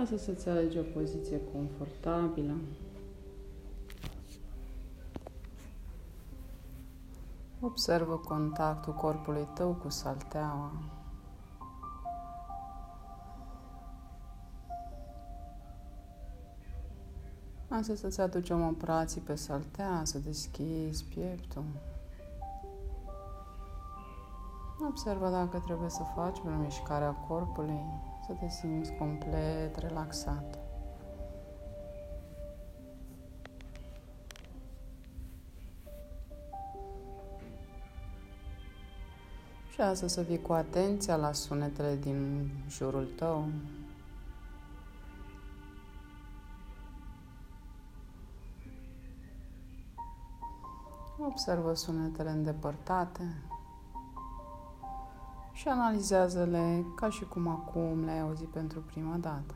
Lasă să-ți alegi o poziție confortabilă. Observă contactul corpului tău cu salteaua. Lasă să-ți aduci o prații pe saltea, să deschizi pieptul. Observă dacă trebuie să faci o mișcare a corpului, să te simți complet relaxat. Și asta să fii cu atenția la sunetele din jurul tău. Observă sunetele îndepărtate și analizează-le ca și cum acum le-ai auzit pentru prima dată.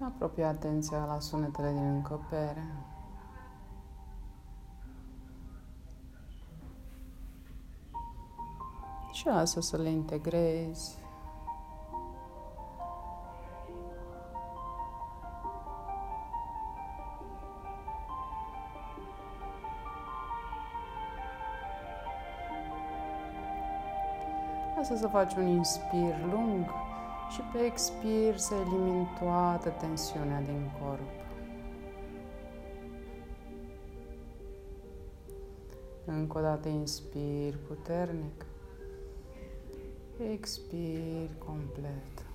Apropie atenția la sunetele din încăpere. Și asta să le integrezi Lasă să faci un inspir lung și pe expir să elimini toată tensiunea din corp. Încă o dată inspir puternic. Expir complet.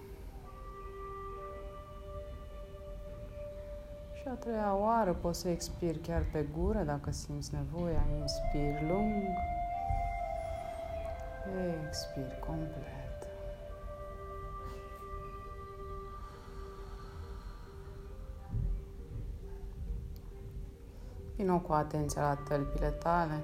Și a treia oară poți să expiri chiar pe gură dacă simți nevoia. Inspir lung. Expir complet. Vino cu atenția la tălpile tale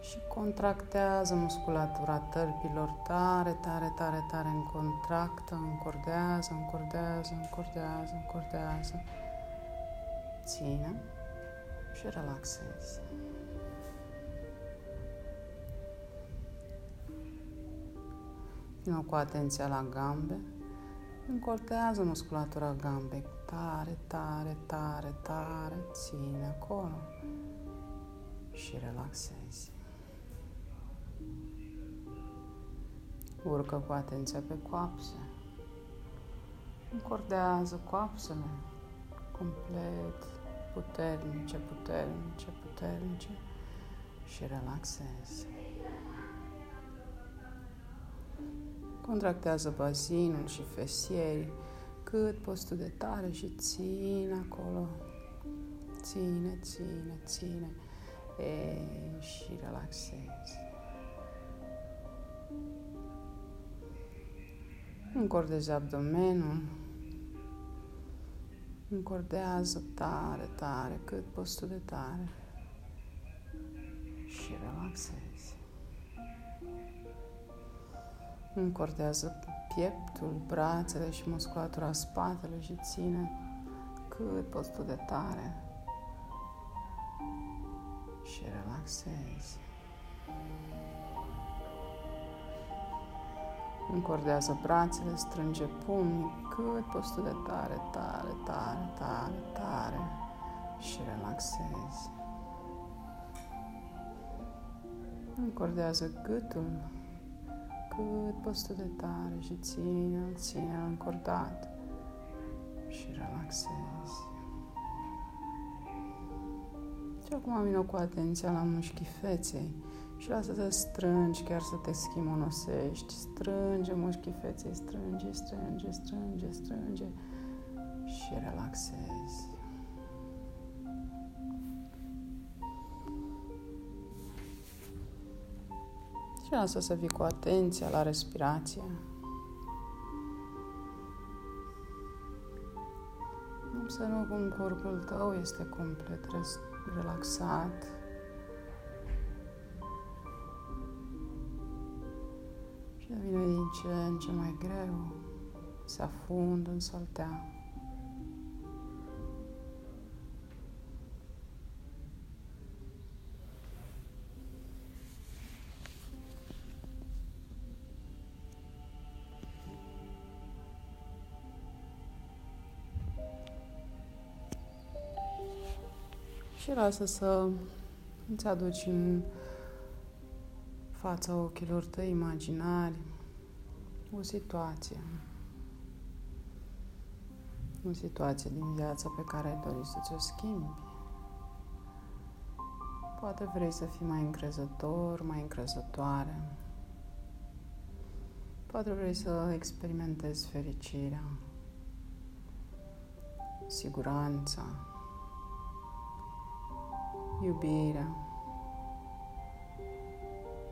și contractează musculatura tălpilor tare, tare, tare, tare, în contractă, încordează, încordează, încordează, încordează. Ține și relaxezi. Vină cu atenția la gambe. Încortează musculatura gambei. Tare, tare, tare, tare. Ține acolo. Și relaxezi. Urcă cu atenția pe coapse. Încordează coapsele complet puternice, puternice, puternice și relaxezi. Contractează bazinul și fesierii cât poți tu de tare și ține acolo. Ține, ține, ține. E, și relaxezi. Încordezi abdomenul. Încordează tare, tare, cât poți tu de tare. Și relaxezi. Încordează pieptul, brațele și musculatura spatele și ține cât poți tu de tare. Și relaxezi. Încordează brațele, strânge pumnii cât poți tu de tare, tare, tare, tare, tare și relaxezi. Încordează gâtul, cât poți tu de tare și ține, ține încordat și relaxezi. Și acum vină cu atenția la mușchii feței și lasă să strângi, chiar să te schimonosești. Strânge mușchii feței, strânge, strânge, strânge, strânge și relaxezi. Și lasă să fii cu atenția la respirație. Observă cum corpul tău este complet relaxat. Și devine din ce în ce mai greu. Se afundă în saltea. Și lasă să îți aduci în fața ochilor tăi imaginari o situație. O situație din viața pe care ai dorit să ți-o schimbi. Poate vrei să fii mai încrezător, mai încrezătoare. Poate vrei să experimentezi fericirea, siguranța, iubirea.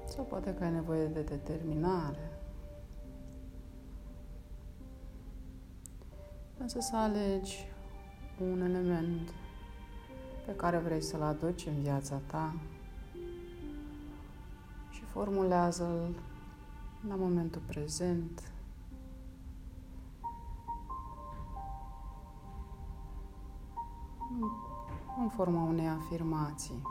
Sau poate că ai nevoie de determinare. Însă să alegi un element pe care vrei să-l aduci în viața ta și formulează-l la momentul prezent. Forma unei afirmații.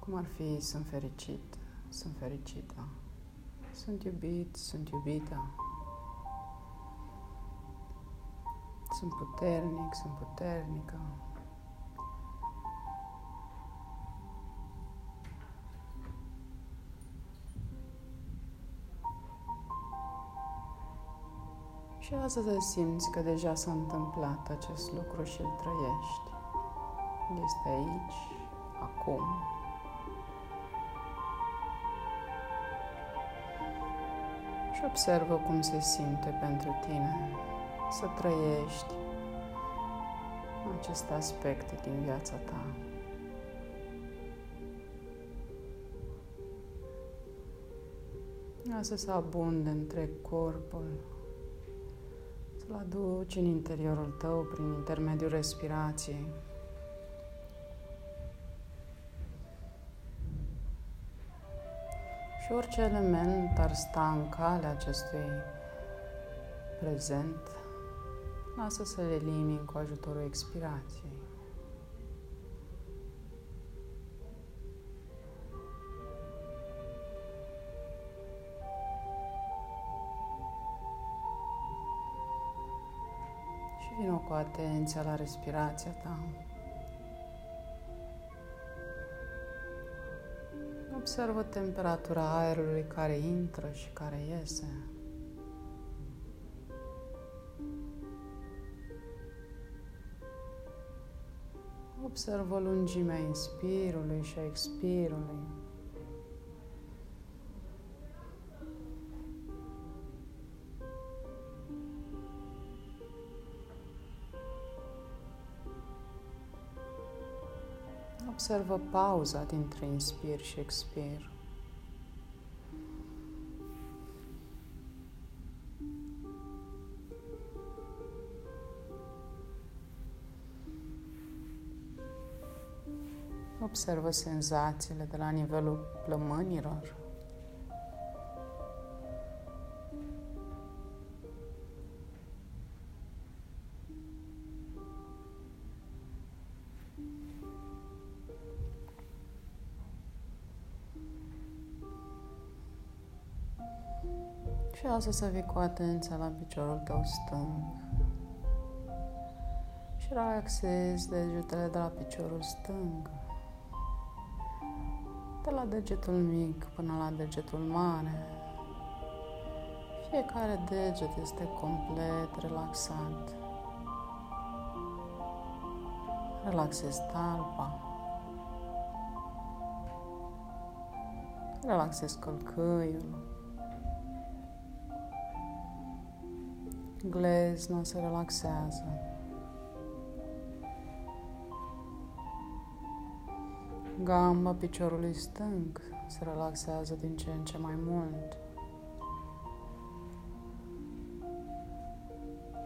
Cum ar fi sunt fericit, sunt fericită, sunt iubit, sunt iubită, sunt puternic, sunt puternică. Și lasă să simți că deja s-a întâmplat acest lucru și îl trăiești. Este aici, acum. Și observă cum se simte pentru tine să trăiești aceste aspecte din viața ta. Lasă să abunde întreg corpul, să-l aduci în interiorul tău prin intermediul respirației. Și orice element ar sta în calea acestui prezent, lasă să le elimini cu ajutorul expirației. Cu atenția la respirația ta. Observă temperatura aerului care intră și care iese. Observă lungimea inspirului și a expirului. Observă pauza dintre inspir și expir. Observă senzațiile de la nivelul plămânilor. Lasă să vii cu atenția la piciorul tău stâng. Și relaxezi degetele de la piciorul stâng de la degetul mic până la degetul mare. Fiecare deget este complet relaxat. Relaxezi talpa. Relaxezi călcâiul. Glezna se relaxează. Gamba piciorului stâng se relaxează din ce în ce mai mult.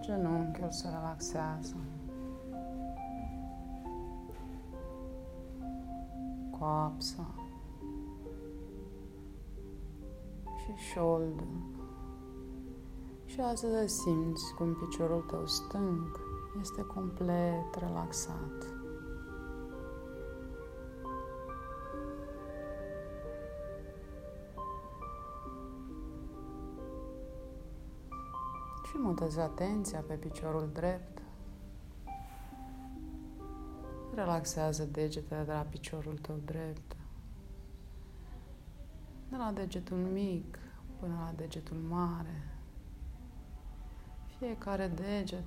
Genunchiul se relaxează. Coapsa. Și șoldul. Și azi simți cum piciorul tău stâng este complet relaxat. și mutezi atenția pe piciorul drept. Relaxează degetele de la piciorul tău drept, de la degetul mic până la degetul mare. Fiecare deget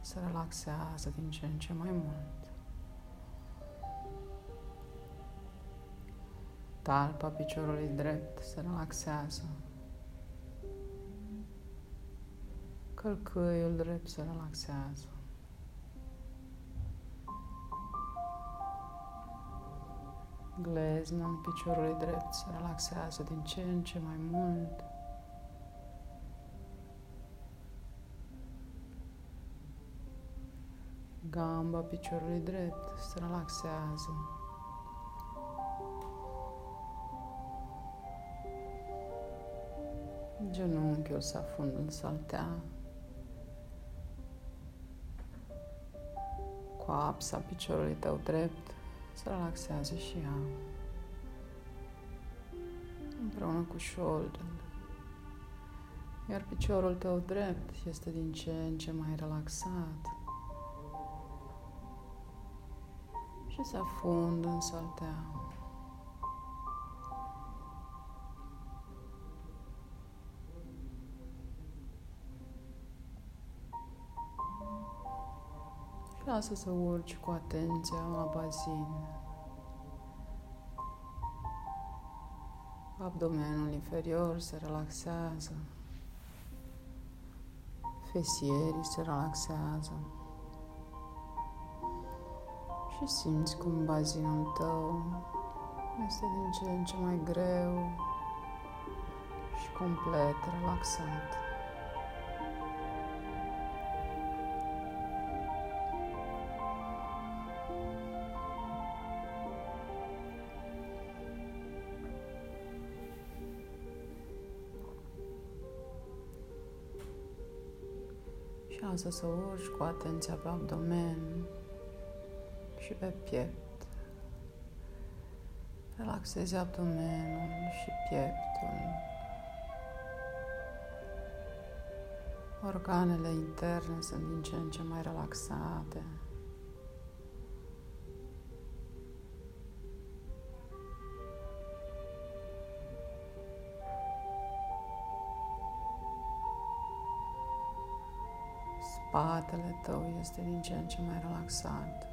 se relaxează din ce în ce mai mult. Talpa piciorului drept se relaxează. Călcâiul drept se relaxează. Glezna în piciorului drept se relaxează din ce în ce mai mult. Gamba piciorului drept se relaxează. Genunchiul se afundă în saltea. Coapsa piciorului tău drept se relaxează și ea. Împreună cu shoulder. Iar piciorul tău drept este din ce în ce mai relaxat. Și se afundă în saltea. Lasă să urci cu atenția la bazin. Abdomenul inferior se relaxează. Fesierii se relaxează. Și simți cum bazinul tău este din ce în ce mai greu și complet relaxat. lasă să urci cu atenția pe abdomen și pe piept. Relaxezi abdomenul și pieptul. Organele interne sunt din ce în ce mai relaxate. Spatele tău este din ce în ce mai relaxat.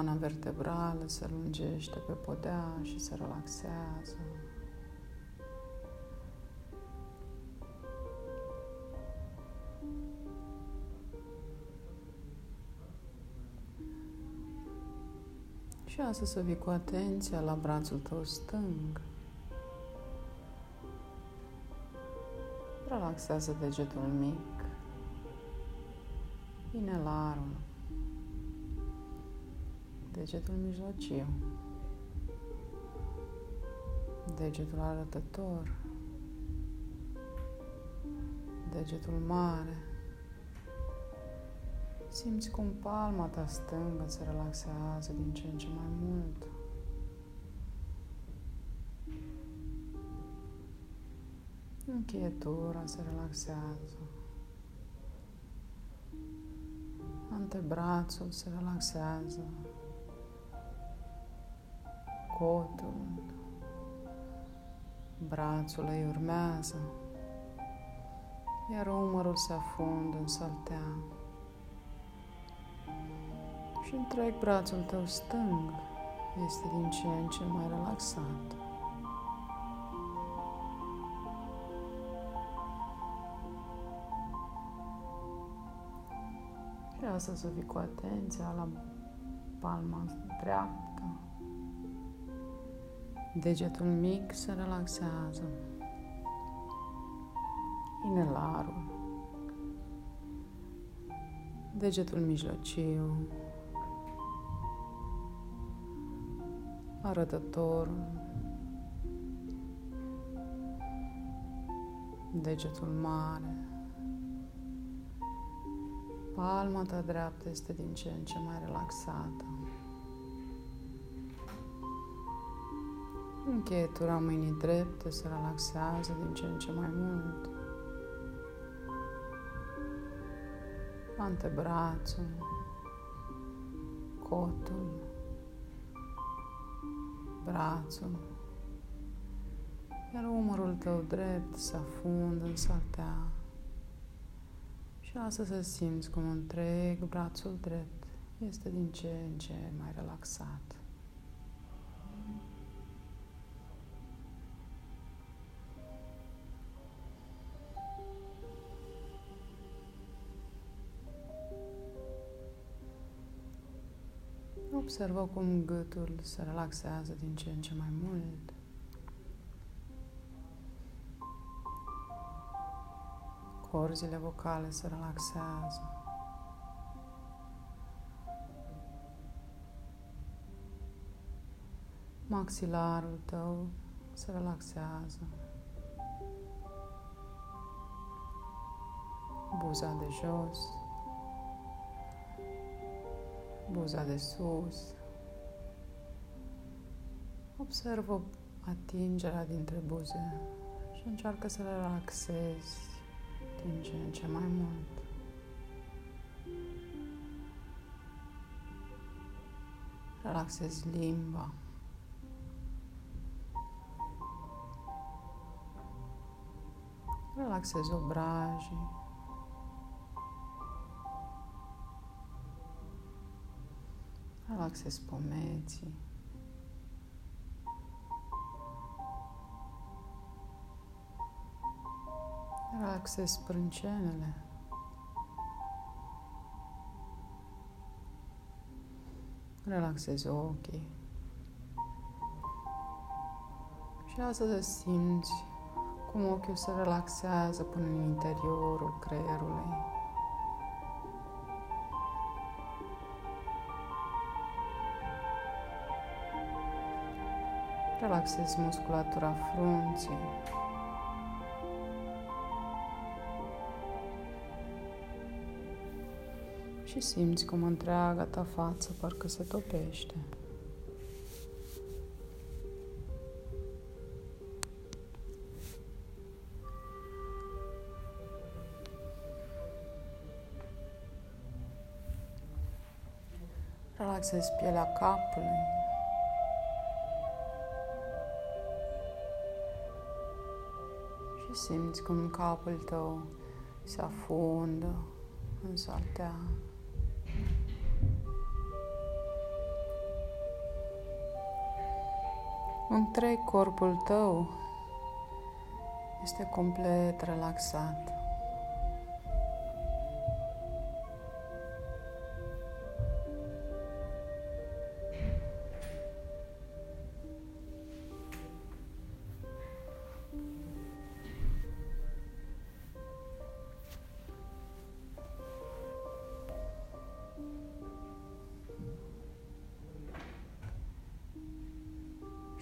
Coloana vertebrală se lungește pe podea și se relaxează. Și asta să vii cu atenția la brațul tău stâng. Relaxează degetul mic, inelarul, degetul mijlociu, degetul arătător, degetul mare, Simți cum palma ta stângă se relaxează din ce în ce mai mult. Încheietura se relaxează. Antebrațul se relaxează. Cotul. Brațul îi urmează. Iar umărul se afundă în saltea și întreg brațul tău stâng este din ce în ce mai relaxat. Și asta să fii cu atenția la palma dreaptă. Degetul mic se relaxează. Inelarul. Degetul mijlociu arătătorul, degetul mare, palma ta dreaptă este din ce în ce mai relaxată. Încheietura mâinii drepte se relaxează din ce în ce mai mult. Antebrațul, cotul, brațul, iar umărul tău drept se afundă în saltea și asta să simți cum întreg brațul drept este din ce în ce mai relaxat. Observă cum gâtul se relaxează din ce în ce mai mult. Corzile vocale se relaxează. Maxilarul tău se relaxează. Buza de jos buza de sus. Observă atingerea dintre buze și încearcă să le relaxezi din ce în ce mai mult. Relaxezi limba. Relaxezi obrajii. Relaxezi pomeții. Relaxezi sprâncenele. Relaxezi ochii. Și lasă să simți cum ochiul se relaxează până în interiorul creierului. Relaxezi musculatura frunții. Și simți cum întreaga ta față parcă se topește. Relaxezi pielea capului. Simți cum capul tău se afundă în saltea. Întreg corpul tău este complet relaxat.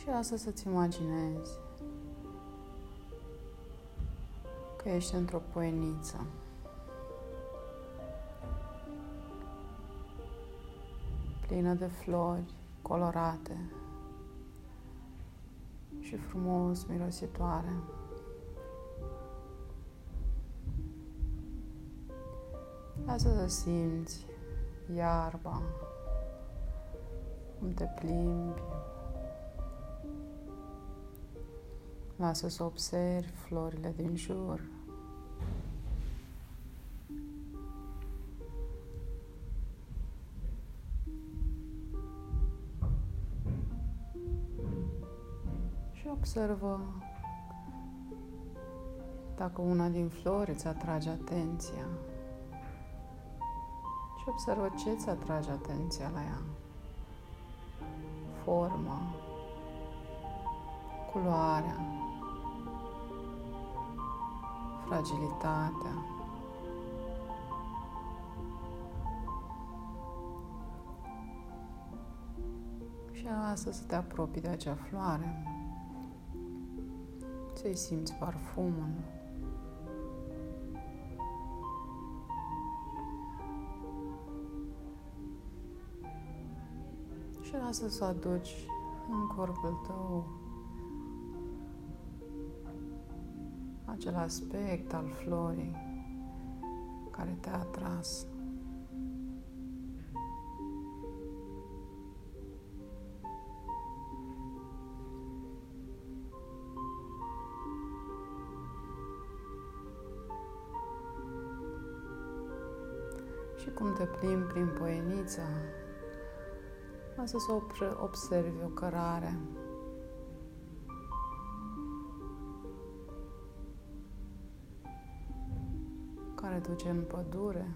Și lasă să-ți imaginezi că ești într-o poeniță. plină de flori colorate și frumos mirositoare. Lasă să simți iarba, cum te plimbi Lasă să observi florile din jur. Și observă dacă una din flori îți atrage atenția. Și observă ce îți atrage atenția la ea. Forma, culoarea, fragilitatea. Și lasă să te apropii de acea floare, să-i simți parfumul. Și lasă să o aduci în corpul tău acel aspect al florii care te-a atras. și cum te plimbi prin poieniță, asta să observi o cărare duce în pădure.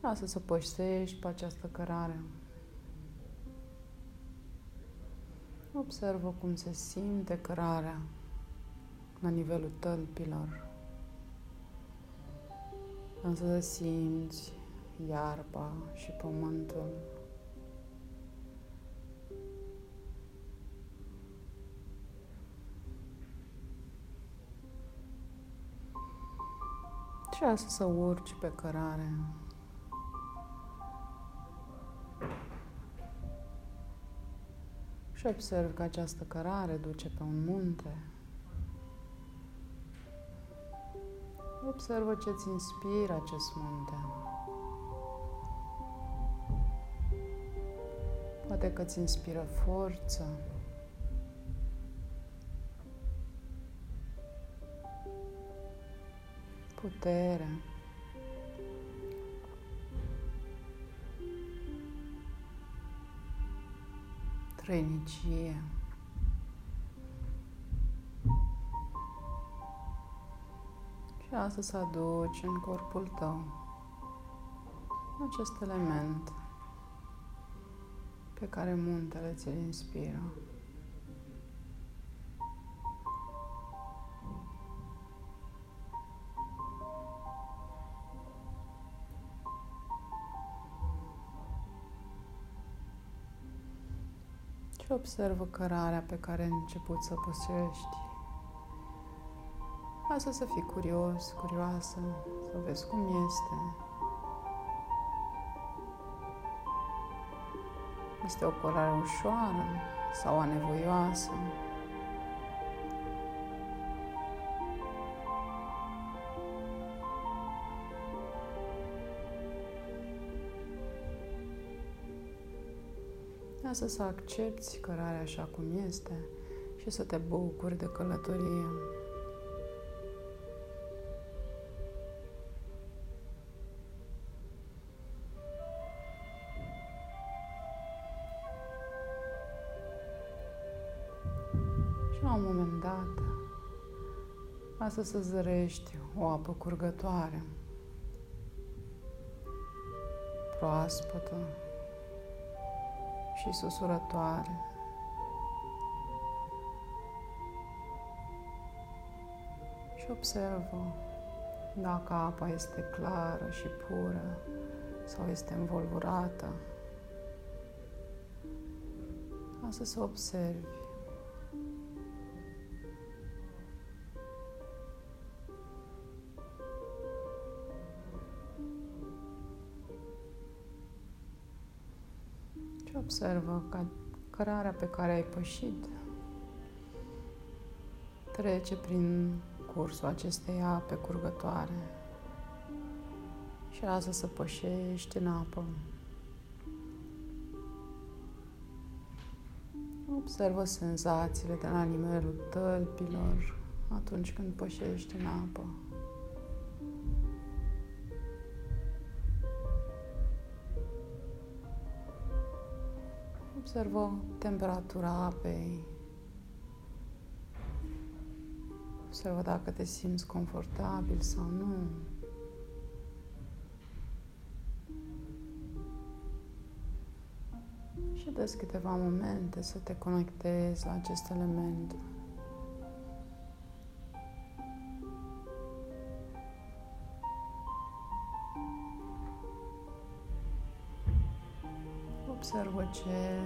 Lasă să păștești pe această cărare. Observă cum se simte cărarea la nivelul tălpilor. Însă să simți iarba și pământul. Și asta să urci pe cărare. Și observ că această cărare duce pe un munte. Observă ce-ți inspiră acest munte. Poate că ți inspiră forță. Putere. Trăinicie. Și asta să aduci în corpul tău acest element pe care muntele ți-l inspiră. Observă cărarea pe care ai început să păsești. Lasă să fii curios, curioasă, să vezi cum este. Este o colare ușoară sau anevoioasă. Lasă să accepti cărarea așa cum este și să te bucuri de călătorie. Lasă să zărești o apă curgătoare, proaspătă și susurătoare. Și observă dacă apa este clară și pură sau este învolburată. Lasă să observi observă că cărarea pe care ai pășit trece prin cursul acestei ape curgătoare și lasă să pășești în apă. Observă senzațiile de la nivelul tălpilor atunci când pășești în apă. Observă temperatura apei. Observă dacă te simți confortabil sau nu. Și des câteva momente să te conectezi la acest element. Observă ce,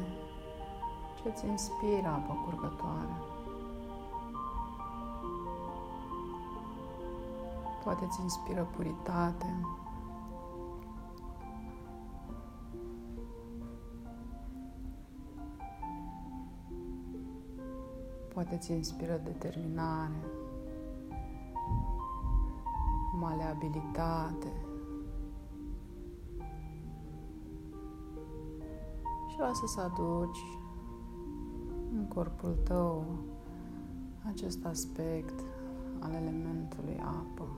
ce îți inspiră apa curgătoare. Poate îți inspiră puritate. Poate îți inspiră determinare, maleabilitate. și lasă să aduci în corpul tău acest aspect al elementului apă.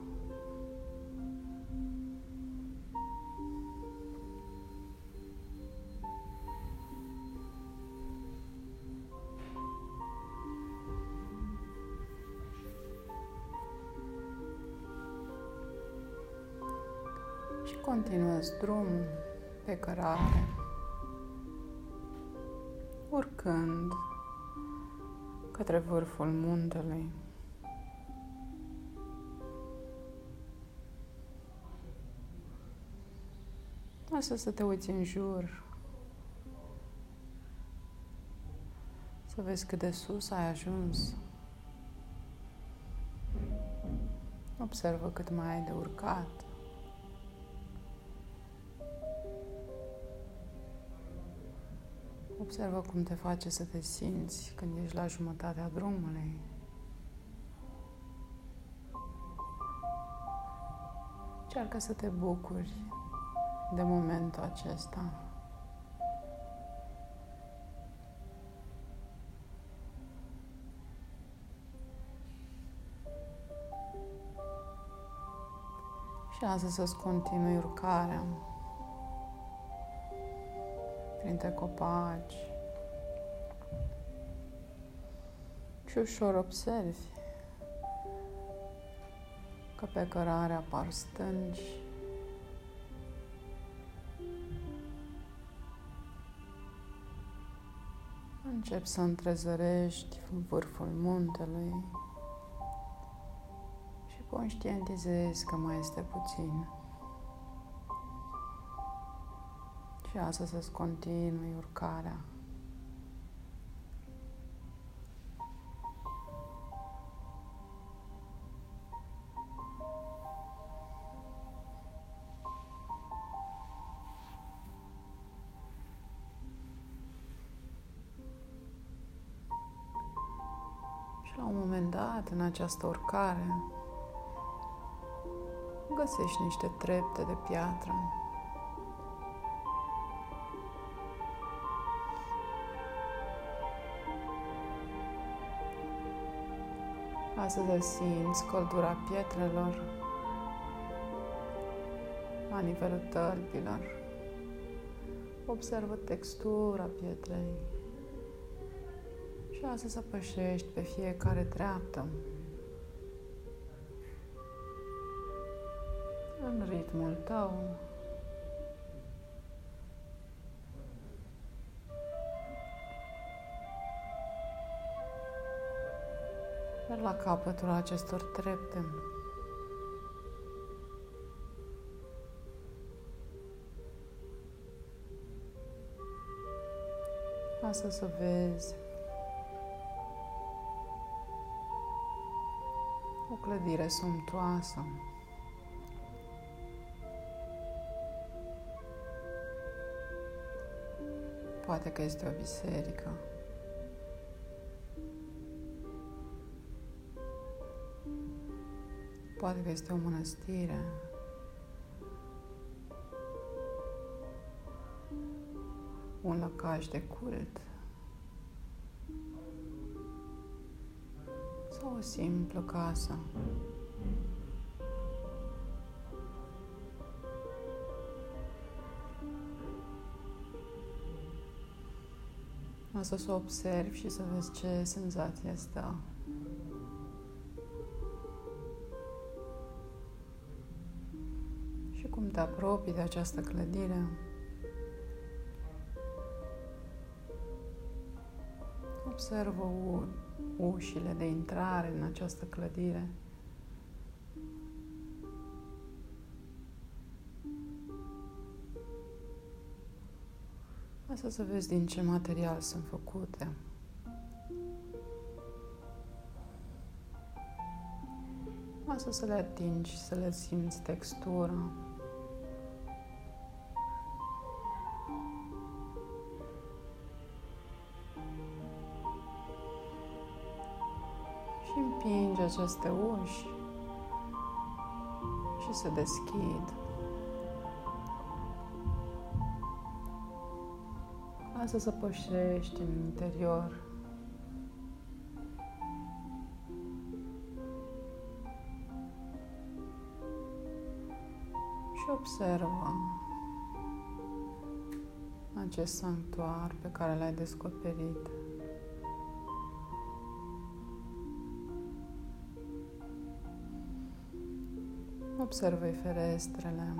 Și continuați drumul pe cărare, urcând către vârful muntelui. Lasă să te uiți în jur, să vezi cât de sus ai ajuns. Observă cât mai ai de urcat. Observă cum te face să te simți când ești la jumătatea drumului. Încearcă să te bucuri de momentul acesta. Și lasă să-ți continui urcarea printre copaci. Și ușor observi că pe cărare apar stânci Încep să întrezărești vârful muntelui și conștientizezi că mai este puțin. Și asta să-ți continui urcarea. Și la un moment dat, în această urcare, găsești niște trepte de piatră Lasă să simți căldura pietrelor la nivelul tălpilor. Observă textura pietrei și lasă să pășești pe fiecare treaptă în ritmul tău. La capătul acestor trepte Lasă să vezi o clădire sumptuoasă. Poate că este o biserică. Poate că este o mănăstire. Un lăcaș de cult. Sau o simplă casă. O să o observi și să vezi ce senzație este te apropii de această clădire. Observă ușile de intrare în această clădire. Asta să vezi din ce material sunt făcute. Asta să le atingi, să le simți textura. Împinge aceste uși și se deschid. Lasă să pășești în interior. Și observă acest sanctuar pe care l-ai descoperit. Observă ferestrele.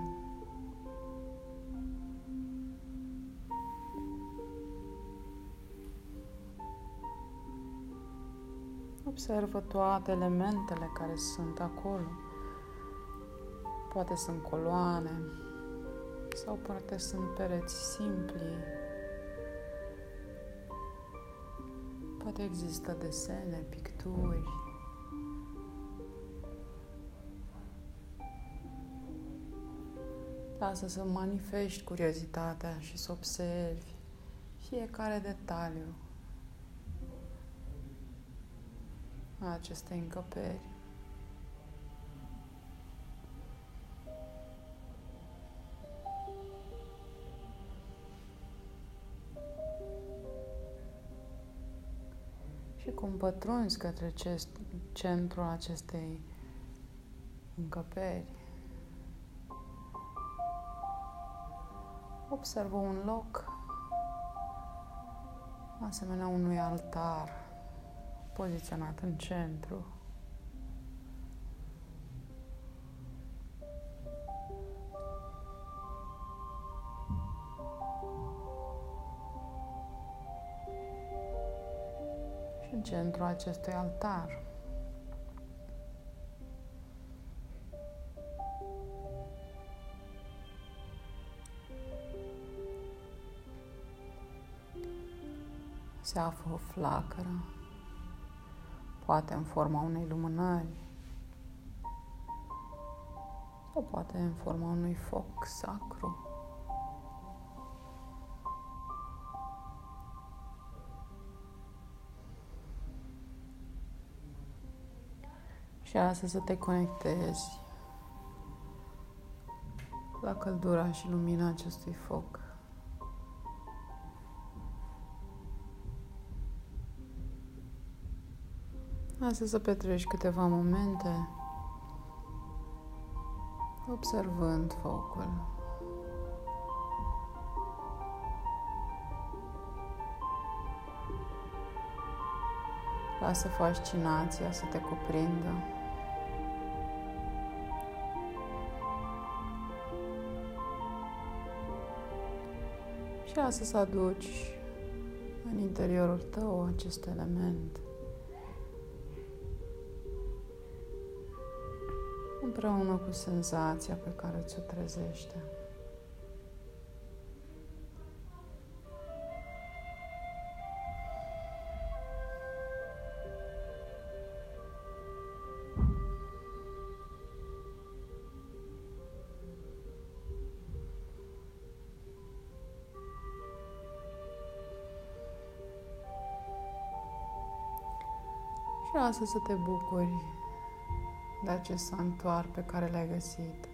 Observă toate elementele care sunt acolo. Poate sunt coloane sau poate sunt pereți simpli. Poate există desene, picturi. Lasă să manifesti curiozitatea și să observi fiecare detaliu a acestei încăperi. Și cum pătrunzi către acest, centrul acestei încăperi, observă un loc asemenea unui altar poziționat în centru. Și în centrul acestui altar se află o flacără, poate în forma unei lumânări, sau poate în forma unui foc sacru. Și asta să te conectezi la căldura și lumina acestui foc. Lasă să petreci câteva momente observând focul. Lasă fascinația să te cuprindă. Și lasă să aduci în interiorul tău acest element. Împreună cu senzația pe care ți-o trezește. Și lasă să te bucuri de acest sanctuar pe care l-ai găsit.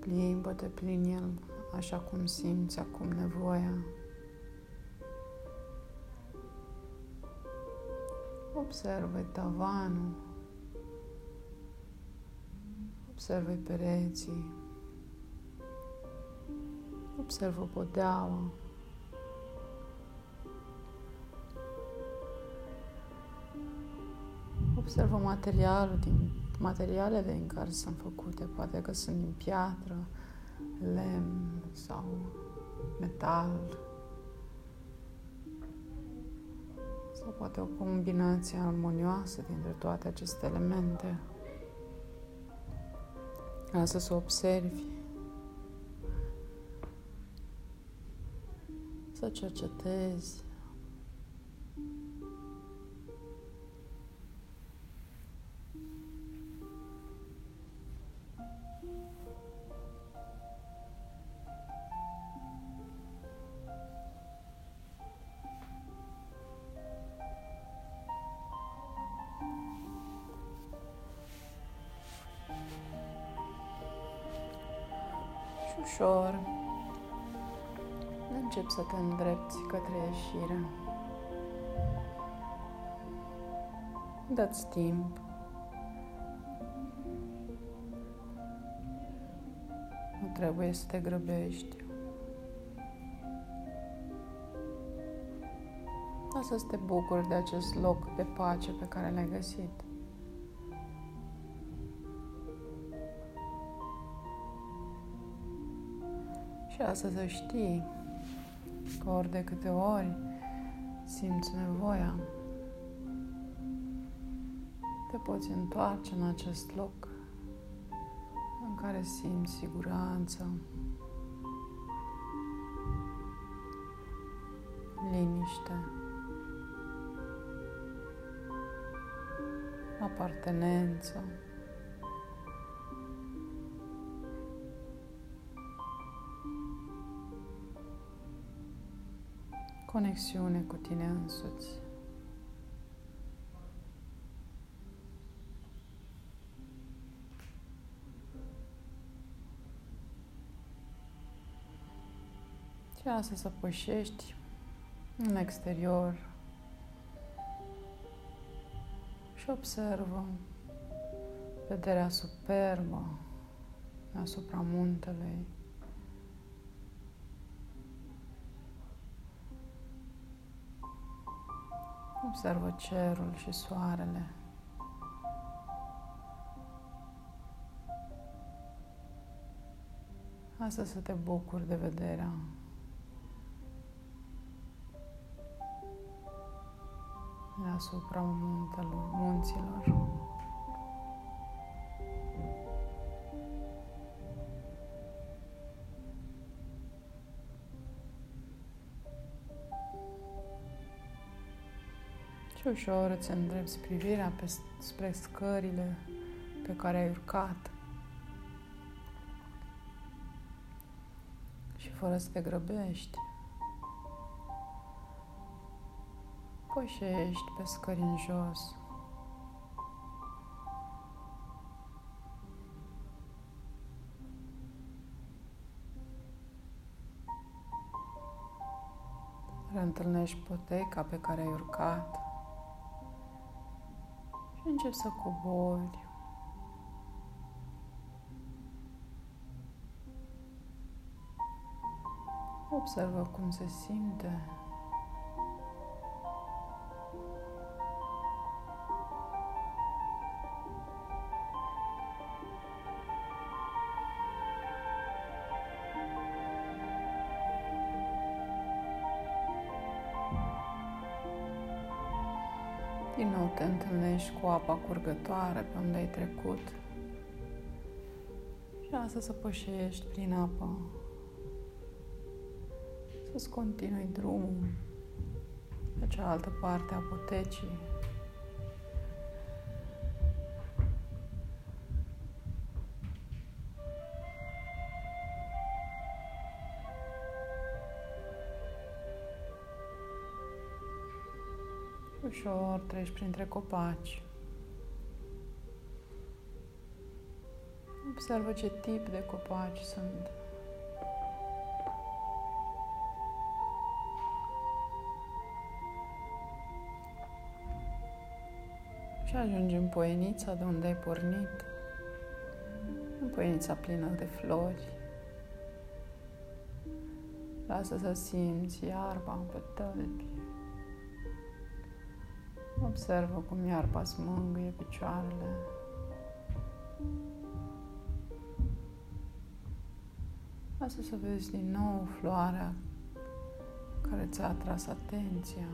Plimbă-te plin el așa cum simți acum nevoia. Observă tavanul, observă pereții, observă podeaua, Observă materialul din, materialele din care sunt făcute. Poate că sunt din piatră, lemn sau metal. Sau poate o combinație armonioasă dintre toate aceste elemente. Lasă să observi. Să cercetezi. Ușor încep să te îndrepti către ieșire. Dați timp. Nu trebuie să te grăbești. Lasă să te bucuri de acest loc de pace pe care l-ai găsit. Asta să știi că ori de câte ori simți nevoia, te poți întoarce în acest loc în care simți siguranță, liniște, apartenență. Conexiune cu tine însuți. Și asta să pășești în exterior și observă vederea superbă asupra muntelui. Observă cerul și soarele. Asta să te bucuri de vederea deasupra muntelor, munților. Ușor îți îndrepți privirea pe, spre scările pe care ai urcat. Și fără să te grăbești, pășești pe scări în jos. Reîntâlnești poteca pe care ai urcat și începi să cobori. Observă cum se simte nou te întâlnești cu apa curgătoare pe unde ai trecut. Și asta să pășești prin apă. Să-ți continui drumul pe cealaltă parte a potecii. Ușor treci printre copaci. Observă ce tip de copaci sunt. Și ajungi în poienița de unde ai pornit. În poienița plină de flori. Lasă să simți iarba pe tălpi. Observă cum iarba îți mângâie picioarele. Lasă să vezi din nou floarea care ți-a atras atenția.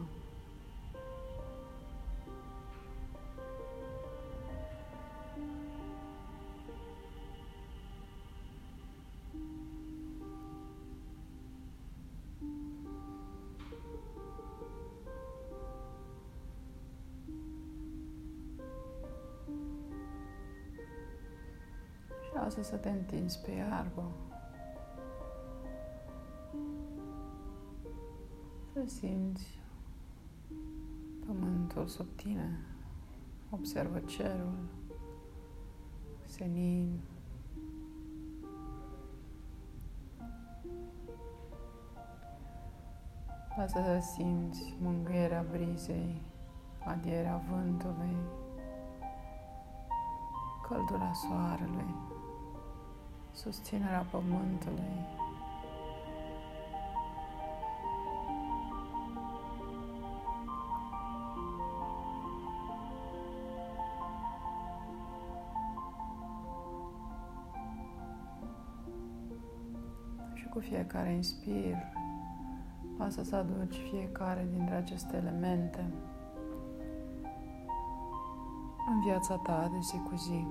Lasă să te întinzi pe iarbă. Să simți pământul sub tine. Observă cerul, senin. Lasă să simți mângâierea brizei, adierea vântului, căldura soarelui susținerea pământului. Și Și cu fiecare inspir, lasă să aduci fiecare dintre aceste elemente în viața ta de zi cu zi.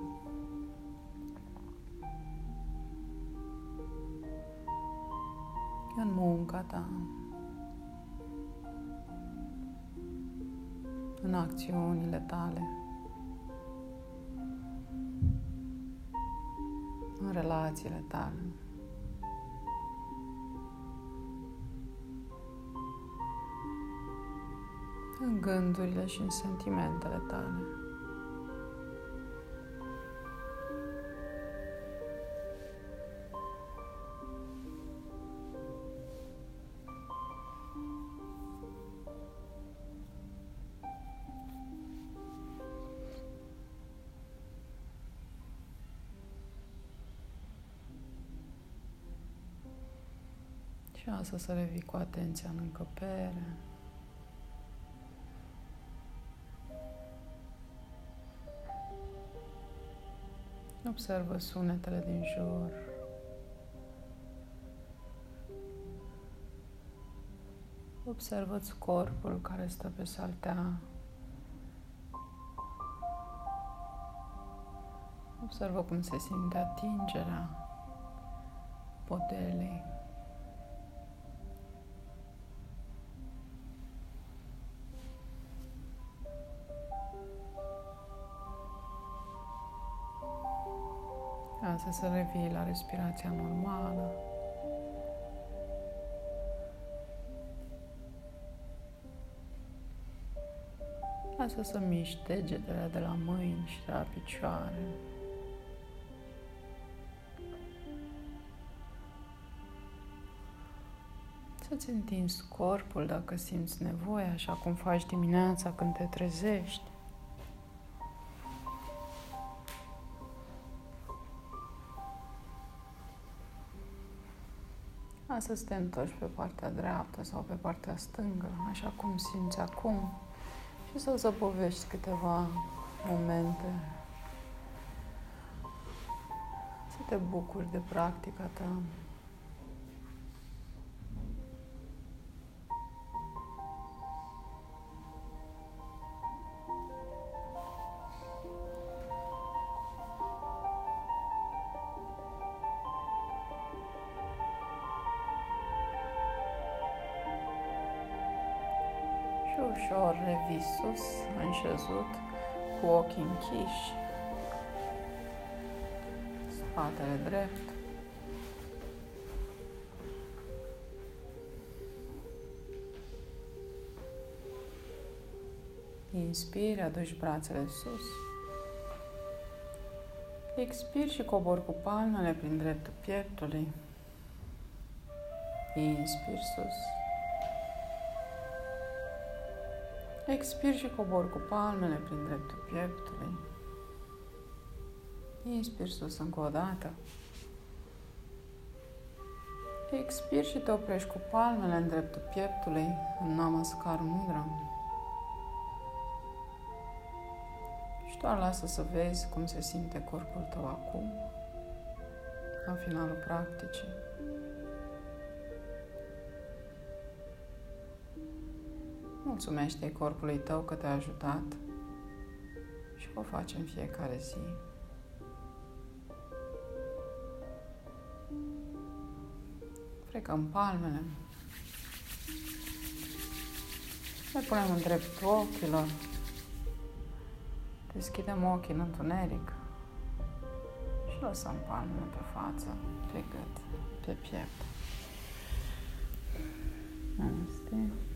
În munca ta, în acțiunile tale, în relațiile tale. în gândurile și în sentimentele tale. Și asta să revii cu atenția în încăpere. Observă sunetele din jur. Observă-ți corpul care stă pe saltea. Observă cum se simte atingerea podelei. Lasă să revii la respirația normală. Lasă să miști degetele de la mâini și de la picioare. Să-ți întinzi corpul dacă simți nevoie, așa cum faci dimineața când te trezești. Să te întorci pe partea dreaptă sau pe partea stângă, așa cum simți acum și să zăbovești câteva momente. Să te bucuri de practica ta. Înșezut, cu ochii închiși, spatele drept. Inspiri, aduci brațele sus. Expiri și cobor cu palmele prin dreptul pieptului. Inspiri sus. Expir și cobor cu palmele prin dreptul pieptului. Inspir sus încă o dată. Expir și te oprești cu palmele în dreptul pieptului în Namaskar Mudra. Și doar lasă să vezi cum se simte corpul tău acum, la finalul practicii. Mulțumește corpului tău că te-a ajutat și o facem fiecare zi. Frecăm palmele. Le punem în dreptul ochilor. Deschidem ochii în întuneric și lăsăm palmele pe față, pe gât, pe piept. Namaste.